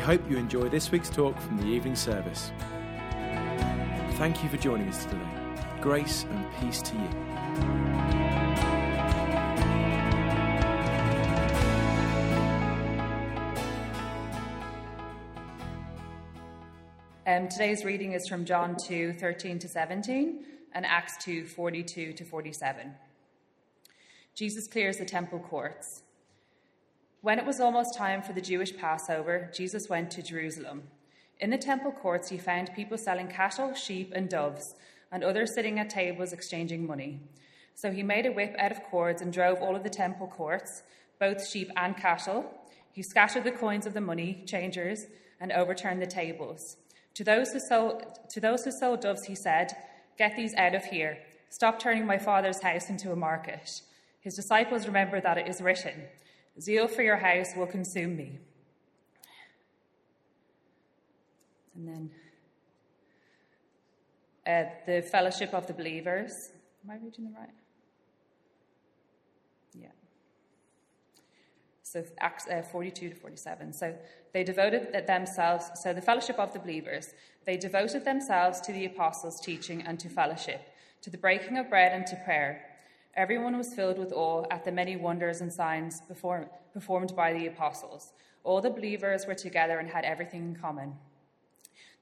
We hope you enjoy this week's talk from the evening service. Thank you for joining us today. Grace and peace to you. Um, today's reading is from John 2 13 to 17 and Acts 2 42 to 47. Jesus clears the temple courts. When it was almost time for the Jewish Passover, Jesus went to Jerusalem. In the temple courts, he found people selling cattle, sheep, and doves, and others sitting at tables exchanging money. So he made a whip out of cords and drove all of the temple courts, both sheep and cattle. He scattered the coins of the money changers and overturned the tables. To those who sold, to those who sold doves, he said, Get these out of here. Stop turning my father's house into a market. His disciples remembered that it is written, Zeal for your house will consume me. And then uh, the fellowship of the believers. Am I reading the right? Yeah. So Acts uh, 42 to 47. So they devoted themselves, so the fellowship of the believers, they devoted themselves to the apostles' teaching and to fellowship, to the breaking of bread and to prayer. Everyone was filled with awe at the many wonders and signs perform, performed by the apostles. All the believers were together and had everything in common.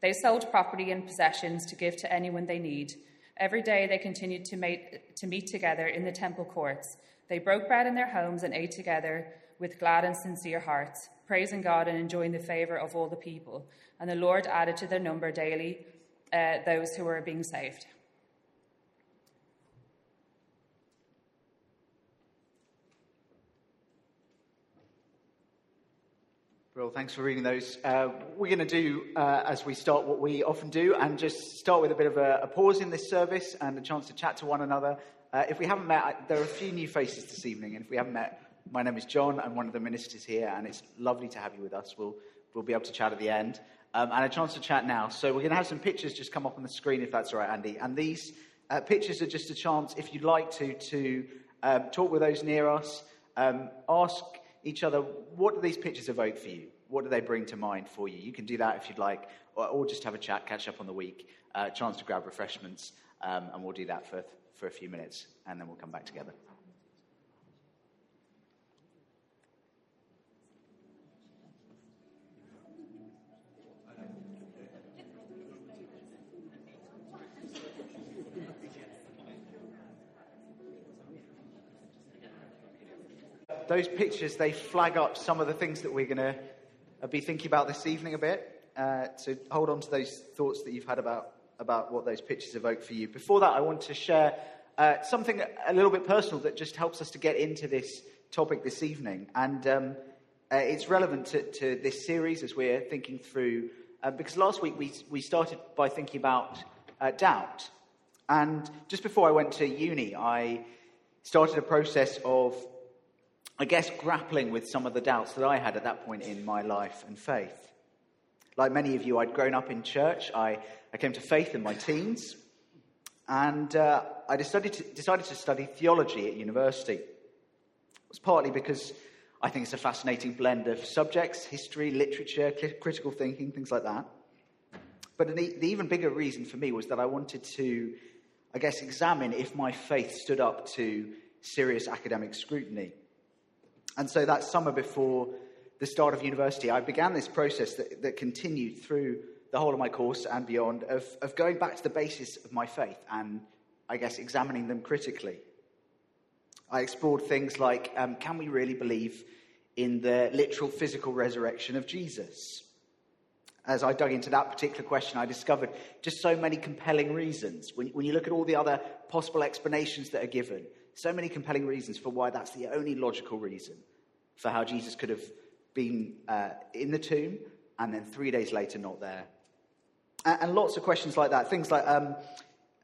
They sold property and possessions to give to anyone they need. Every day they continued to, make, to meet together in the temple courts. They broke bread in their homes and ate together with glad and sincere hearts, praising God and enjoying the favor of all the people. And the Lord added to their number daily uh, those who were being saved. Well, thanks for reading those. Uh, we're going to do, uh, as we start, what we often do, and just start with a bit of a, a pause in this service and a chance to chat to one another. Uh, if we haven't met, I, there are a few new faces this evening, and if we haven't met, my name is John. I'm one of the ministers here, and it's lovely to have you with us. We'll, we'll be able to chat at the end, um, and a chance to chat now. So we're going to have some pictures just come up on the screen, if that's all right, Andy. And these uh, pictures are just a chance, if you'd like to, to um, talk with those near us, um, ask each other, what do these pictures evoke for you? What do they bring to mind for you? You can do that if you'd like, or, or just have a chat, catch up on the week, uh, chance to grab refreshments, um, and we'll do that for, for a few minutes, and then we'll come back together. Those pictures, they flag up some of the things that we're going to uh, be thinking about this evening a bit. Uh, so hold on to those thoughts that you've had about, about what those pictures evoke for you. Before that, I want to share uh, something a little bit personal that just helps us to get into this topic this evening. And um, uh, it's relevant to, to, this series as we're thinking through, uh, because last week we, we started by thinking about doubt. And just before I went to uni, I started a process of I guess, grappling with some of the doubts that I had at that point in my life and faith. Like many of you, I'd grown up in church. I, I came to faith in my teens. And uh, I decided to, decided to study theology at university. It was partly because I think it's a fascinating blend of subjects history, literature, critical thinking, things like that. But the even bigger reason for me was that I wanted to, I guess, examine if my faith stood up to serious academic scrutiny. And so that summer before the start of university, I began this process that, that continued through the whole of my course and beyond of, of going back to the basis of my faith and, I guess, examining them critically. I explored things like um, can we really believe in the literal physical resurrection of Jesus? As I dug into that particular question, I discovered just so many compelling reasons. When, when you look at all the other possible explanations that are given, so many compelling reasons for why that's the only logical reason for how Jesus could have been uh, in the tomb and then three days later not there. And, and lots of questions like that. Things like, um,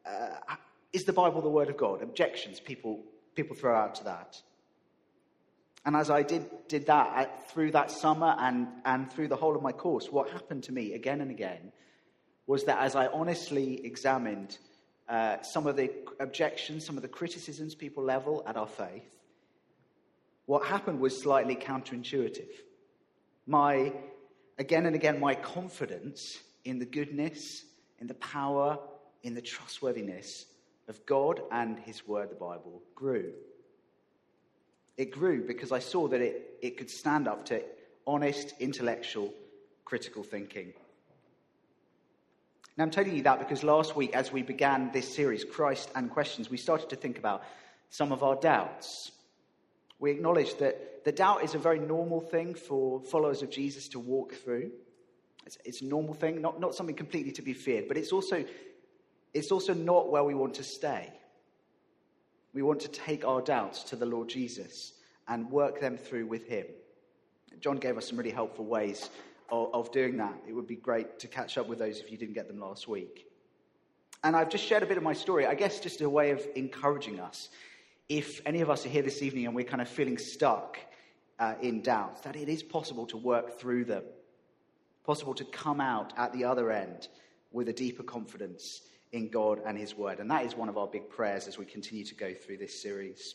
uh, is the Bible the Word of God? Objections people, people throw out to that. And as I did, did that through that summer and, and through the whole of my course, what happened to me again and again was that as I honestly examined uh, some of the objections, some of the criticisms people level at our faith, what happened was slightly counterintuitive. My, again and again, my confidence in the goodness, in the power, in the trustworthiness of God and His Word, the Bible, grew. It grew because I saw that it, it could stand up to honest, intellectual, critical thinking. Now, I'm telling you that because last week, as we began this series, Christ and Questions, we started to think about some of our doubts. We acknowledged that the doubt is a very normal thing for followers of Jesus to walk through. It's, it's a normal thing, not, not something completely to be feared, but it's also, it's also not where we want to stay. We want to take our doubts to the Lord Jesus and work them through with Him. John gave us some really helpful ways of, of doing that. It would be great to catch up with those if you didn't get them last week. And I've just shared a bit of my story, I guess just a way of encouraging us. If any of us are here this evening and we're kind of feeling stuck uh, in doubts, that it is possible to work through them, possible to come out at the other end with a deeper confidence in God and His Word. And that is one of our big prayers as we continue to go through this series.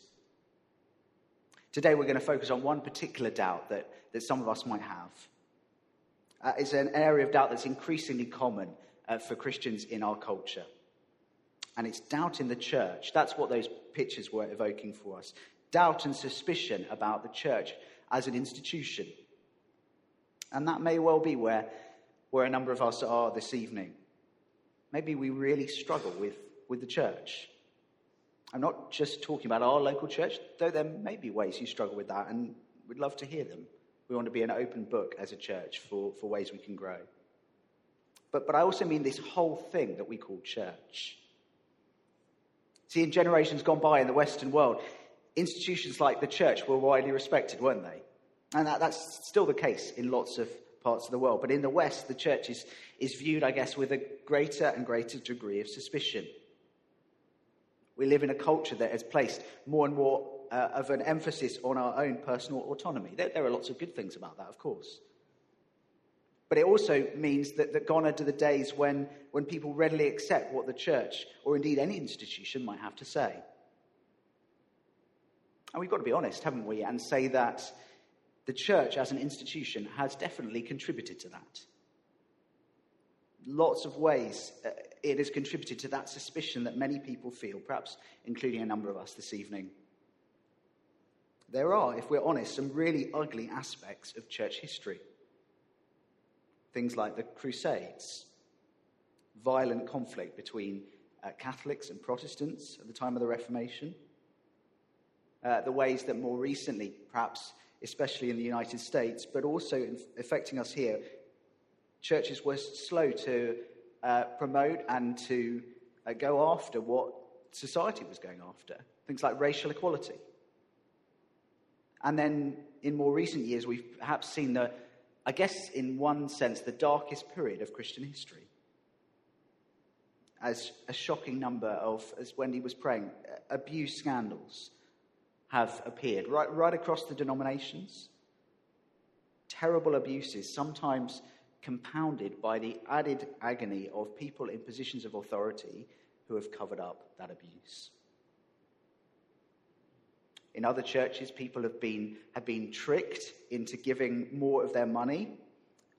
Today, we're going to focus on one particular doubt that, that some of us might have uh, is an area of doubt that's increasingly common uh, for Christians in our culture. And it's doubt in the church. That's what those pictures were evoking for us. Doubt and suspicion about the church as an institution. And that may well be where, where a number of us are this evening. Maybe we really struggle with, with the church. I'm not just talking about our local church, though there may be ways you struggle with that, and we'd love to hear them. We want to be an open book as a church for, for ways we can grow. But, but I also mean this whole thing that we call church. See, in generations gone by in the Western world, institutions like the church were widely respected, weren't they? And that, that's still the case in lots of parts of the world. But in the West, the church is, is viewed, I guess, with a greater and greater degree of suspicion. We live in a culture that has placed more and more uh, of an emphasis on our own personal autonomy. There, there, are lots of good things about that, of course. But it also means that, that gone are the days when, when people readily accept what the church, or indeed any institution, might have to say. And we've got to be honest, haven't we, and say that the church as an institution has definitely contributed to that. Lots of ways uh, it has contributed to that suspicion that many people feel, perhaps including a number of us this evening there are, if we're honest, some really ugly aspects of church history. Things like the Crusades, violent conflict between uh, Catholics and Protestants at the time of the Reformation, uh, the ways that more recently, perhaps especially in the United States, but also affecting us here, churches were slow to uh, promote and to uh, go after what society was going after. Things like racial equality. And then in more recent years, we've perhaps seen the, I guess, in one sense, the darkest period of Christian history. As a shocking number of, as Wendy was praying, abuse scandals have appeared right, right across the denominations. Terrible abuses, sometimes compounded by the added agony of people in positions of authority who have covered up that abuse. In other churches, people have been, have been tricked into giving more of their money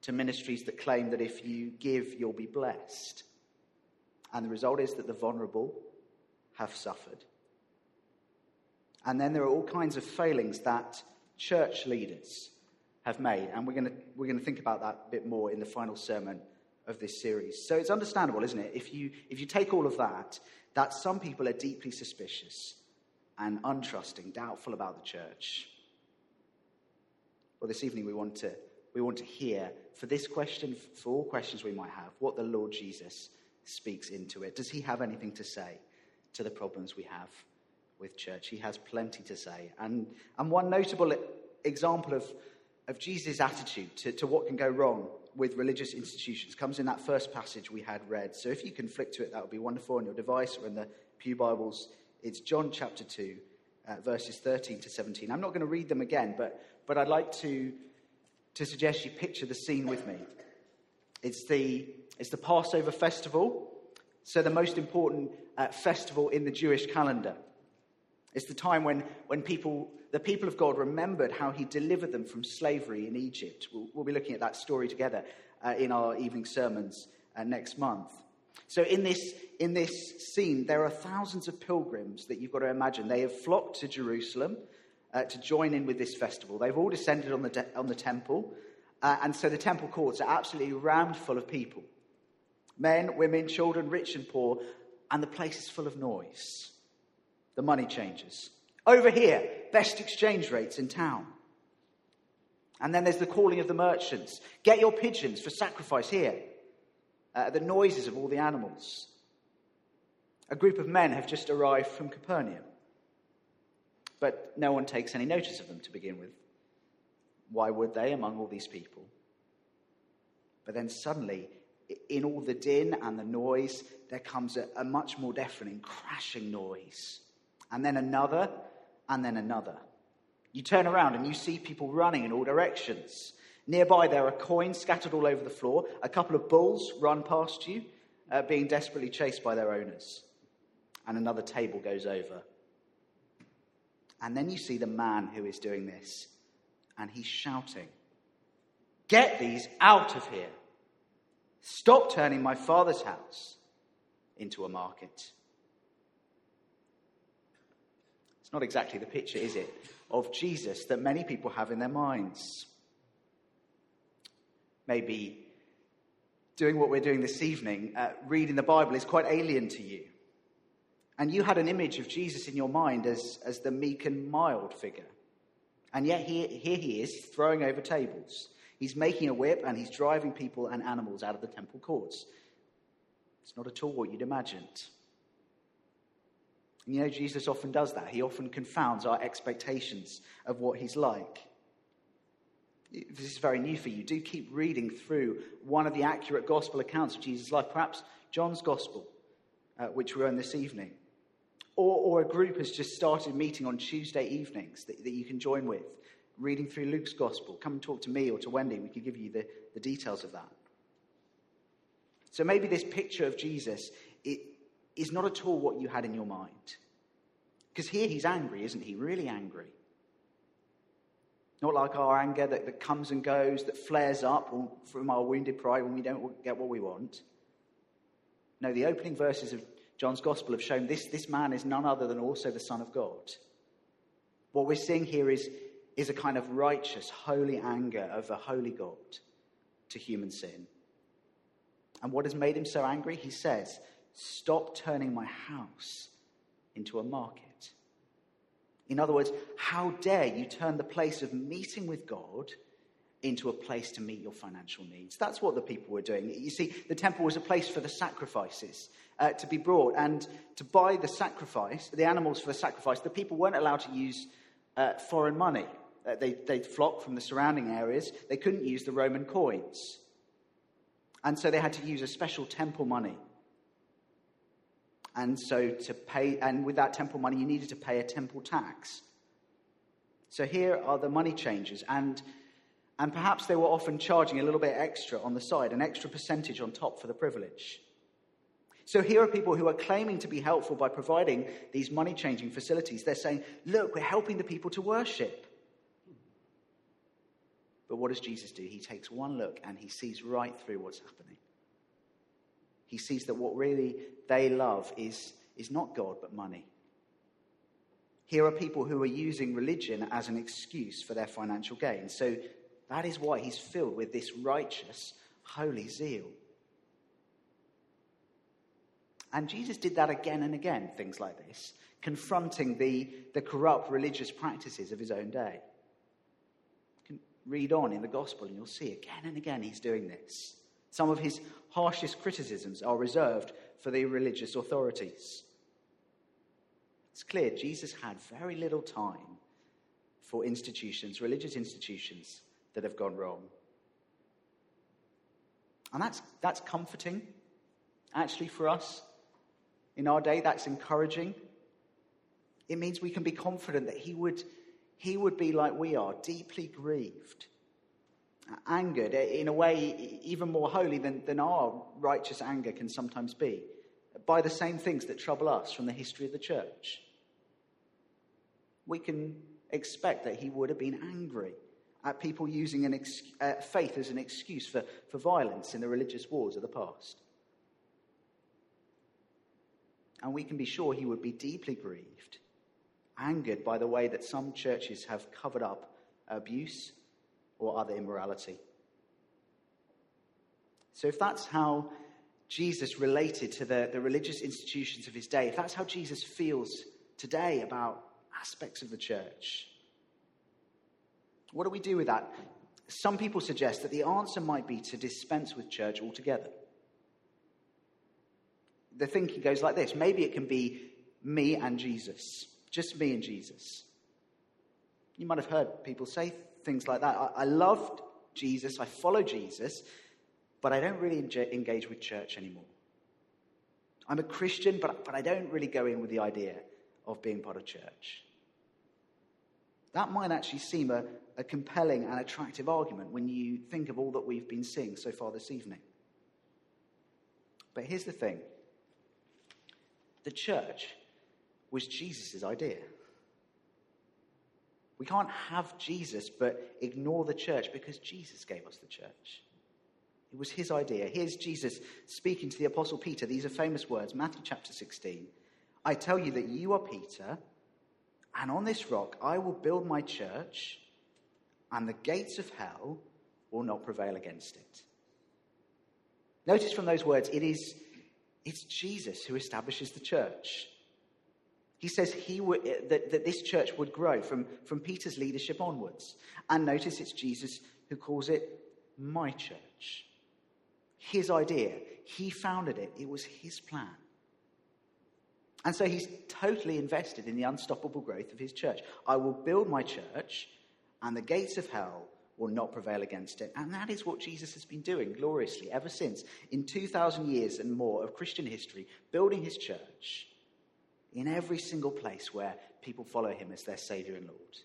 to ministries that claim that if you give, you'll be blessed. And the result is that the vulnerable have suffered. And then there are all kinds of failings that church leaders have made. And we're going to, we're going to think about that a bit more in the final sermon of this series. So it's understandable, isn't it? If you, if you take all of that, that some people are deeply suspicious and untrusting, doubtful about the church. Well, this evening we want to, we want to hear for this question, for all questions we might have, what the Lord Jesus speaks into it. Does he have anything to say to the problems we have with church? He has plenty to say. And, and one notable example of, of Jesus' attitude to, to what can go wrong with religious institutions comes in that first passage we had read. So if you can flick to it, that would be wonderful on your device or in the Pew Bibles. It's John chapter 2, uh, verses 13 to 17. I'm not going to read them again, but, but I'd like to, to suggest you picture the scene with me. It's the, it's the Passover festival, so the most important uh, festival in the Jewish calendar. It's the time when, when people, the people of God remembered how he delivered them from slavery in Egypt. We'll, we'll be looking at that story together uh, in our evening sermons uh, next month. So, in this, in this scene, there are thousands of pilgrims that you've got to imagine. They have flocked to Jerusalem uh, to join in with this festival. They've all descended on the, de- on the temple, uh, and so the temple courts are absolutely rammed full of people men, women, children, rich and poor, and the place is full of noise the money changers. Over here, best exchange rates in town. And then there's the calling of the merchants. Get your pigeons for sacrifice here. Uh, the noises of all the animals. A group of men have just arrived from Capernaum. But no one takes any notice of them to begin with. Why would they among all these people? But then suddenly, in all the din and the noise, there comes a, a much more deafening, crashing noise and then another, and then another. You turn around and you see people running in all directions. Nearby, there are coins scattered all over the floor. A couple of bulls run past you, uh, being desperately chased by their owners. And another table goes over. And then you see the man who is doing this, and he's shouting, Get these out of here! Stop turning my father's house into a market. It's not exactly the picture, is it, of Jesus that many people have in their minds. Maybe doing what we're doing this evening, uh, reading the Bible, is quite alien to you. And you had an image of Jesus in your mind as, as the meek and mild figure. And yet here, here he is, throwing over tables. He's making a whip and he's driving people and animals out of the temple courts. It's not at all what you'd imagined. And you know, Jesus often does that. He often confounds our expectations of what he's like. This is very new for you. Do keep reading through one of the accurate gospel accounts of Jesus' life, perhaps John's gospel, uh, which we're in this evening. Or, or, a group has just started meeting on Tuesday evenings that, that you can join with, reading through Luke's gospel. Come and talk to me or to Wendy. We can give you the, the details of that. So maybe this picture of Jesus it, is not at all what you had in your mind. Because here he's angry, isn't he? Really angry. Not like our anger that, that comes and goes, that flares up from our wounded pride when we don't get what we want. No, the opening verses of John's Gospel have shown this, this man is none other than also the Son of God. What we're seeing here is, is a kind of righteous, holy anger of a holy God to human sin. And what has made him so angry? He says, Stop turning my house into a market. In other words, how dare you turn the place of meeting with God into a place to meet your financial needs? That's what the people were doing. You see, the temple was a place for the sacrifices uh, to be brought, and to buy the sacrifice, the animals for the sacrifice, the people weren't allowed to use uh, foreign money. Uh, they, they'd flock from the surrounding areas. They couldn't use the Roman coins. And so they had to use a special temple money and so to pay, and with that temple money, you needed to pay a temple tax. So here are the money changers, and, and perhaps they were often charging a little bit extra on the side, an extra percentage on top for the privilege. So here are people who are claiming to be helpful by providing these money changing facilities. They're saying, look, we're helping the people to worship. But what does Jesus do? He takes one look and he sees right through what's happening. He sees that what really they love is, is not God, but money. Here are people who are using religion as an excuse for their financial gain. So that is why he's filled with this righteous, holy zeal. And Jesus did that again and again, things like this, confronting the, the corrupt religious practices of his own day. You can read on in the gospel and you'll see again and again he's doing this. Some of his harshest criticisms are reserved for the religious authorities. It's clear Jesus had very little time for institutions, religious institutions, that have gone wrong. And that's, that's comforting, actually, for us. In our day, that's encouraging. It means we can be confident that He would, he would be like we are, deeply grieved, angered, in a way even more holy than, than our righteous anger can sometimes be, by the same things that trouble us from the history of the church. We can expect that He would have been angry at people using an ex- uh, faith as an excuse for, for violence in the religious wars of the past. And we can be sure he would be deeply grieved, angered by the way that some churches have covered up abuse or other immorality. So, if that's how Jesus related to the, the religious institutions of his day, if that's how Jesus feels today about aspects of the church, what do we do with that? Some people suggest that the answer might be to dispense with church altogether. The thinking goes like this maybe it can be me and Jesus, just me and Jesus. You might have heard people say things like that. I, I loved Jesus, I follow Jesus, but I don't really engage with church anymore. I'm a Christian, but, but I don't really go in with the idea of being part of church. That might actually seem a, a compelling and attractive argument when you think of all that we've been seeing so far this evening. But here's the thing the church was Jesus' idea. We can't have Jesus but ignore the church because Jesus gave us the church. It was his idea. Here's Jesus speaking to the Apostle Peter. These are famous words Matthew chapter 16. I tell you that you are Peter, and on this rock I will build my church and the gates of hell will not prevail against it. Notice from those words, it is it's Jesus who establishes the church. He says he would, eh, that, that this church would grow from, from Peter's leadership onwards. And notice it's Jesus who calls it my church. His idea. He founded it, it was his plan. And so he's totally invested in the unstoppable growth of his church. I will build my church, and the gates of hell will not prevail against it. And that is what Jesus has been doing gloriously ever since, in 2,000 years and more of Christian history, building his church in every single place where people follow him as their Savior and Lord.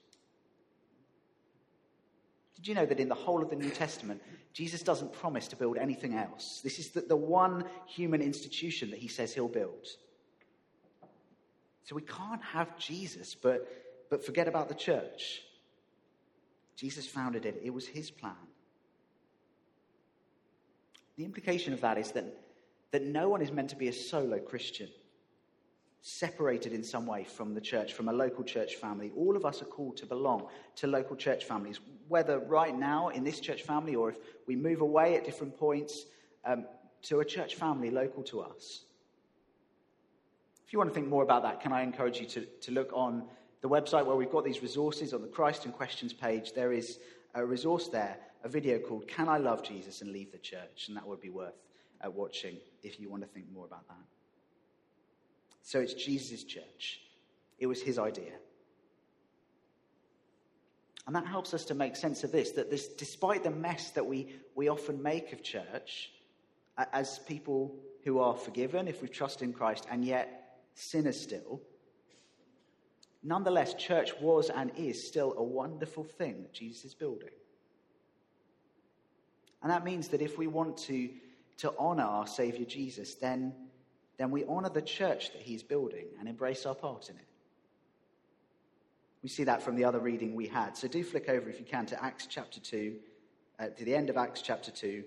Did you know that in the whole of the New Testament, Jesus doesn't promise to build anything else? This is the, the one human institution that he says he'll build. So we can't have Jesus, but, but forget about the church. Jesus founded it, it was his plan. The implication of that is that, that no one is meant to be a solo Christian, separated in some way from the church, from a local church family. All of us are called to belong to local church families, whether right now in this church family or if we move away at different points um, to a church family local to us. If you want to think more about that, can I encourage you to, to look on the website where we've got these resources on the Christ and Questions page, there is a resource there, a video called Can I Love Jesus and Leave the Church? And that would be worth uh, watching if you want to think more about that. So it's Jesus' church, it was his idea. And that helps us to make sense of this that this, despite the mess that we, we often make of church, as people who are forgiven if we trust in Christ and yet sinners still, Nonetheless, church was and is still a wonderful thing that Jesus is building. And that means that if we want to, to honor our Savior Jesus, then, then we honor the church that he's building and embrace our part in it. We see that from the other reading we had. So do flick over, if you can, to Acts chapter 2, uh, to the end of Acts chapter 2.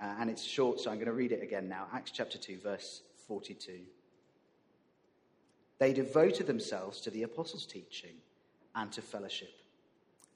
Uh, and it's short, so I'm going to read it again now. Acts chapter 2, verse 42. They devoted themselves to the apostles' teaching and to fellowship,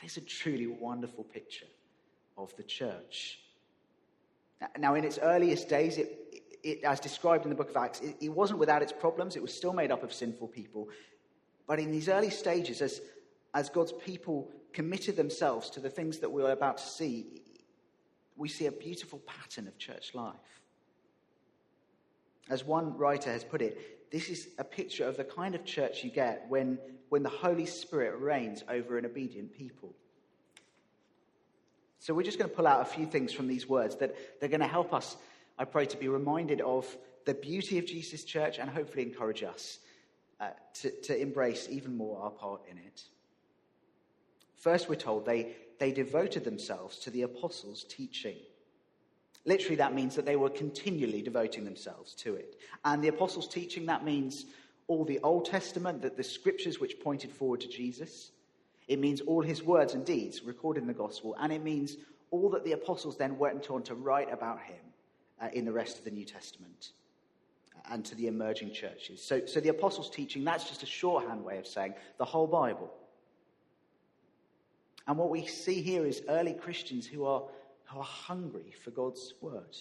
That is a truly wonderful picture of the church. Now, in its earliest days, it, it, as described in the book of Acts, it, it wasn't without its problems. It was still made up of sinful people. But in these early stages, as, as God's people committed themselves to the things that we're about to see, we see a beautiful pattern of church life. As one writer has put it, this is a picture of the kind of church you get when, when the Holy Spirit reigns over an obedient people. So we're just going to pull out a few things from these words that they're going to help us, I pray, to be reminded of the beauty of Jesus' church and hopefully encourage us uh, to, to embrace even more our part in it. First, we're told they, they devoted themselves to the apostles' teaching. Literally, that means that they were continually devoting themselves to it. And the apostles' teaching, that means all the Old Testament, that the scriptures which pointed forward to Jesus. It means all his words and deeds recorded in the gospel. And it means all that the apostles then went on to write about him uh, in the rest of the New Testament and to the emerging churches. So, so the apostles' teaching, that's just a shorthand way of saying the whole Bible. And what we see here is early Christians who are, who are hungry for God's word.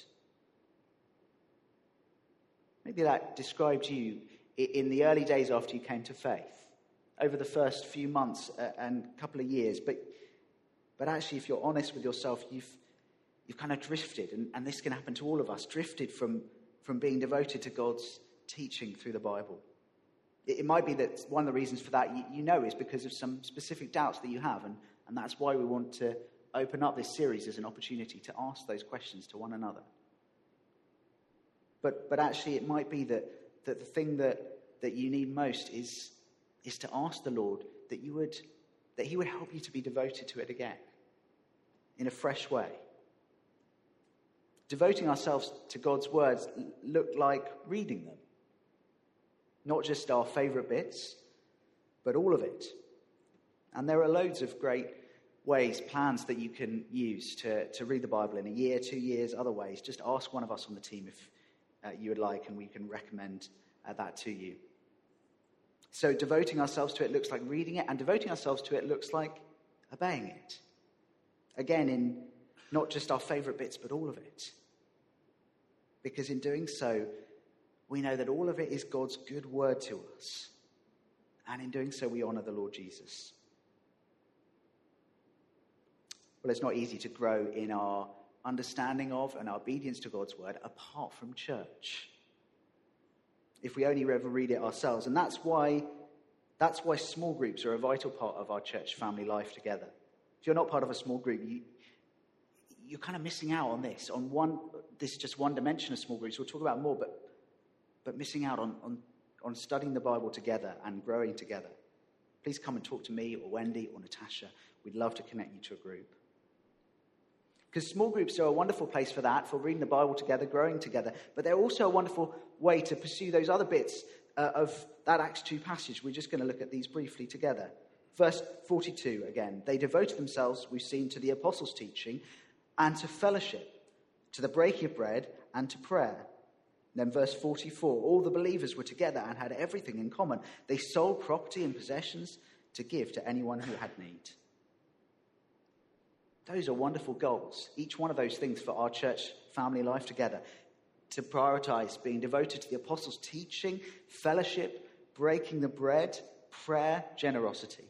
Maybe that described you in the early days after you came to faith, over the first few months uh, and couple of years. But, but actually, if you're honest with yourself, you've, you've kind of drifted, and, and this can happen to all of us, drifted from from being devoted to God's teaching through the Bible. It, it might be that one of the reasons for that you, you, know is because of some specific doubts that you have, and, and that's why we want to open up this series as an opportunity to ask those questions to one another. But, but actually, it might be that, that the thing that, that you need most is, is to ask the Lord that, you would, that He would help you to be devoted to it again in a fresh way devoting ourselves to God's words look like reading them. Not just our favourite bits, but all of it. And there are loads of great ways, plans that you can use to, to read the Bible in a year, two years, other ways. Just ask one of us on the team if uh, you would like, and we can recommend uh, that to you. So, devoting ourselves to it looks like reading it, and devoting ourselves to it looks like obeying it. Again, in not just our favourite bits, but all of it because in doing so, we know that all of it is God's good word to us. And in doing so, we honor the Lord Jesus. Well, it's not easy to grow in our understanding of and our obedience to God's word apart from church. If we only ever read it ourselves. And that's why, that's why small groups are a vital part of our church family life together. If you're not part of a small group, you, you're kind of missing out on this, on one, this is just one dimension of small groups. We'll talk about more, but, but missing out on, on, on studying the Bible together and growing together. Please come and talk to me or Wendy or Natasha. We'd love to connect you to a group. Because small groups are a wonderful place for that, for reading the Bible together, growing together. But they're also a wonderful way to pursue those other bits uh, of that Acts 2 passage. We're just going to look at these briefly together. Verse 42 again. They devoted themselves, we've seen, to the apostles' teaching and to fellowship, to the breaking of bread and to prayer. then, verse 44 all the believers were together and had everything in common. They sold property and possessions to give to anyone who had need. Those are wonderful goals, each one of those things for our church family life together. To prioritize being devoted to the apostles' teaching, fellowship, breaking the bread, prayer, generosity.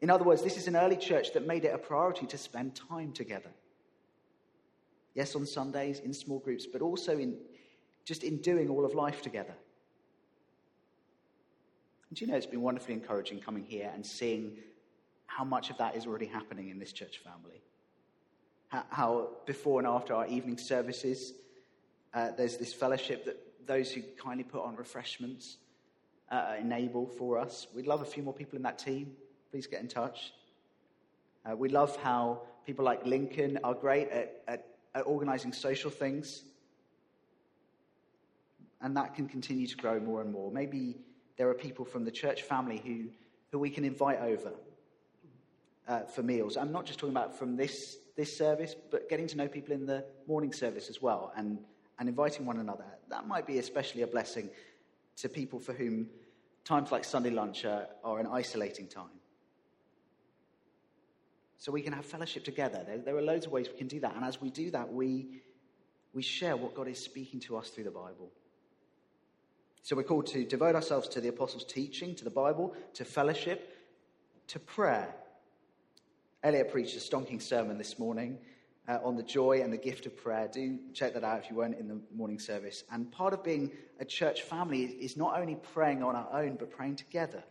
In other words, this is an early church that made it a priority to spend time together. Yes, on Sundays, in small groups, but also in just in doing all of life together. And you know, it's been wonderfully encouraging coming here and seeing how much of that is already happening in this church family. How, how before and after our evening services, uh, there's this fellowship that those who kindly put on refreshments uh, enable for us. We'd love a few more people in that team please get in touch. Uh, we love how people like Lincoln are great at, at, at organizing social things. And that can continue to grow more and more. Maybe there are people from the church family who, who we can invite over uh, for meals. I'm not just talking about from this, this service, but getting to know people in the morning service as well and, and inviting one another. That might be especially a blessing to people for whom times like Sunday lunch are, are an isolating time. so we can have fellowship together. There, there, are loads of ways we can do that. And as we do that, we, we share what God is speaking to us through the Bible. So we're called to devote ourselves to the apostles' teaching, to the Bible, to fellowship, to prayer. Elliot preached a stonking sermon this morning uh, on the joy and the gift of prayer. Do check that out if you weren't in the morning service. And part of being a church family is not only praying on our own, but praying together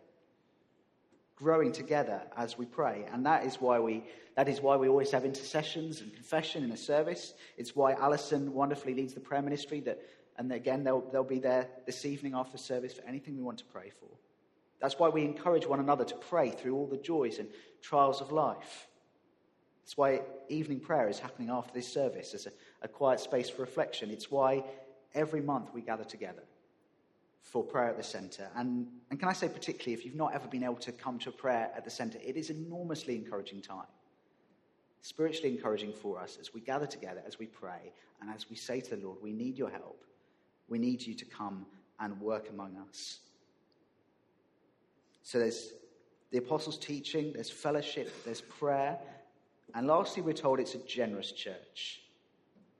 growing together as we pray. And that is why we, that is why we always have intercessions and confession in a service. It's why Alison wonderfully leads the prayer ministry. That, and again, they'll, they'll be there this evening after service for anything we want to pray for. That's why we encourage one another to pray through all the joys and trials of life. That's why evening prayer is happening after this service as a, a quiet space for reflection. It's why every month we gather together for prayer at the centre. And, and can I say, particularly, if you've not ever been able to come to a prayer at the centre, it is enormously encouraging time. Spiritually encouraging for us as we gather together, as we pray, and as we say to the Lord, We need your help. We need you to come and work among us. So there's the apostles' teaching, there's fellowship, there's prayer, and lastly, we're told it's a generous church.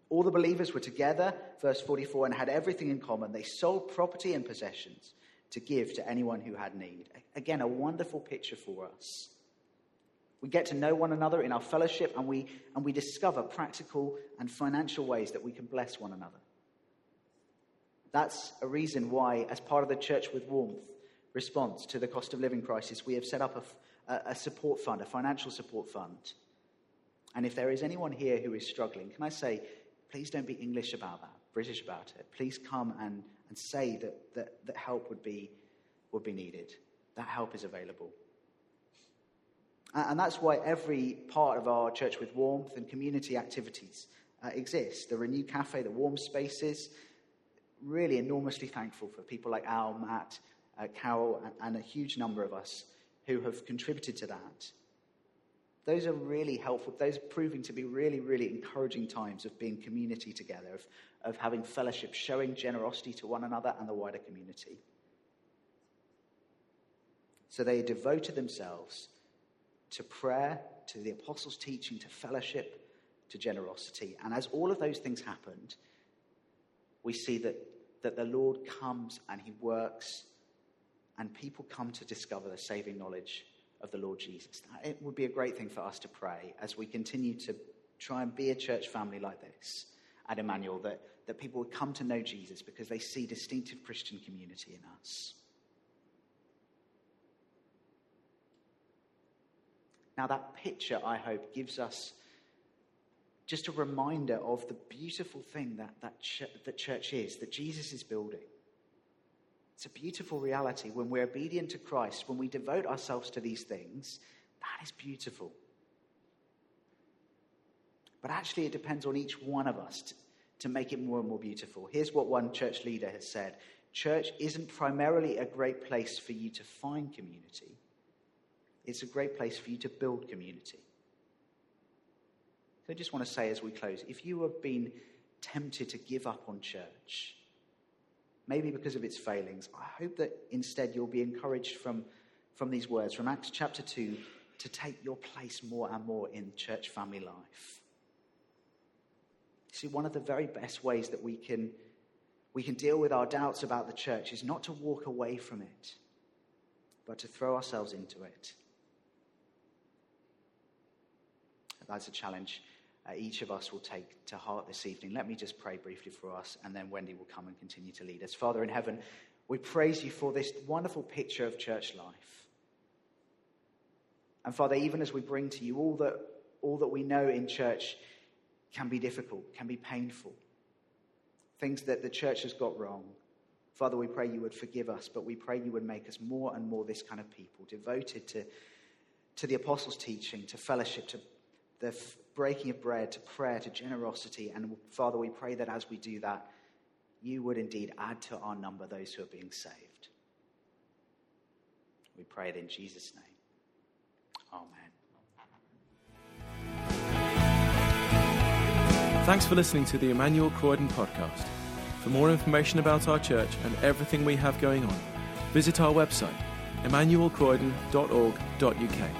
All the believers were together, verse 44, and had everything in common. They sold property and possessions to give to anyone who had need. Again, a wonderful picture for us. We get to know one another in our fellowship, and we, and we discover practical and financial ways that we can bless one another. That's a reason why, as part of the Church with Warmth response to the cost of living crisis, we have set up a, a support fund, a financial support fund. And if there is anyone here who is struggling, can I say, please don't be English about that, British about it. Please come and, and say that, that, that help would be, would be needed. That help is available. And that's why every part of our Church with Warmth and community activities uh, exists. The Renew Cafe, the Warm Spaces, really enormously thankful for people like Al, Matt, uh, Carol, and, and a huge number of us who have contributed to that. Those are really helpful. Those are proving to be really, really encouraging times of being community together, of, of having fellowship, showing generosity to one another and the wider community. So they devoted themselves to prayer, to the apostles' teaching, to fellowship, to generosity. And as all of those things happened, we see that, that the Lord comes and he works, and people come to discover the saving knowledge of the Lord Jesus. It would be a great thing for us to pray as we continue to try and be a church family like this at Emmanuel, that, that people would come to know Jesus because they see distinctive Christian community in us. Now, that picture, I hope, gives us just a reminder of the beautiful thing that, that, ch- that church is, that Jesus is building. It's a beautiful reality. When we're obedient to Christ, when we devote ourselves to these things, that is beautiful. But actually, it depends on each one of us to, to make it more and more beautiful. Here's what one church leader has said Church isn't primarily a great place for you to find community, it's a great place for you to build community. So I just want to say as we close if you have been tempted to give up on church, maybe because of its failings. I hope that instead you'll be encouraged from, from these words from Acts chapter 2 to take your place more and more in church family life. See, one of the very best ways that we can, we can deal with our doubts about the church is not to walk away from it, but to throw ourselves into it. That's a challenge uh, each of us will take to heart this evening. Let me just pray briefly for us, and then Wendy will come and continue to lead us. Father in heaven, we praise you for this wonderful picture of church life. And Father, even as we bring to you all that, all that we know in church can be difficult, can be painful, things that the church has got wrong. Father, we pray you would forgive us, but we pray you would make us more and more this kind of people, devoted to, to the apostles' teaching, to fellowship, to the breaking of bread, to prayer, to generosity. And Father, we pray that as we do that, you would indeed add to our number those who are being saved. We pray it in Jesus' name. Amen. Thanks for listening to the Emmanuel Croydon podcast. For more information about our church and everything we have going on, visit our website, emmanuelcroydon.org.uk.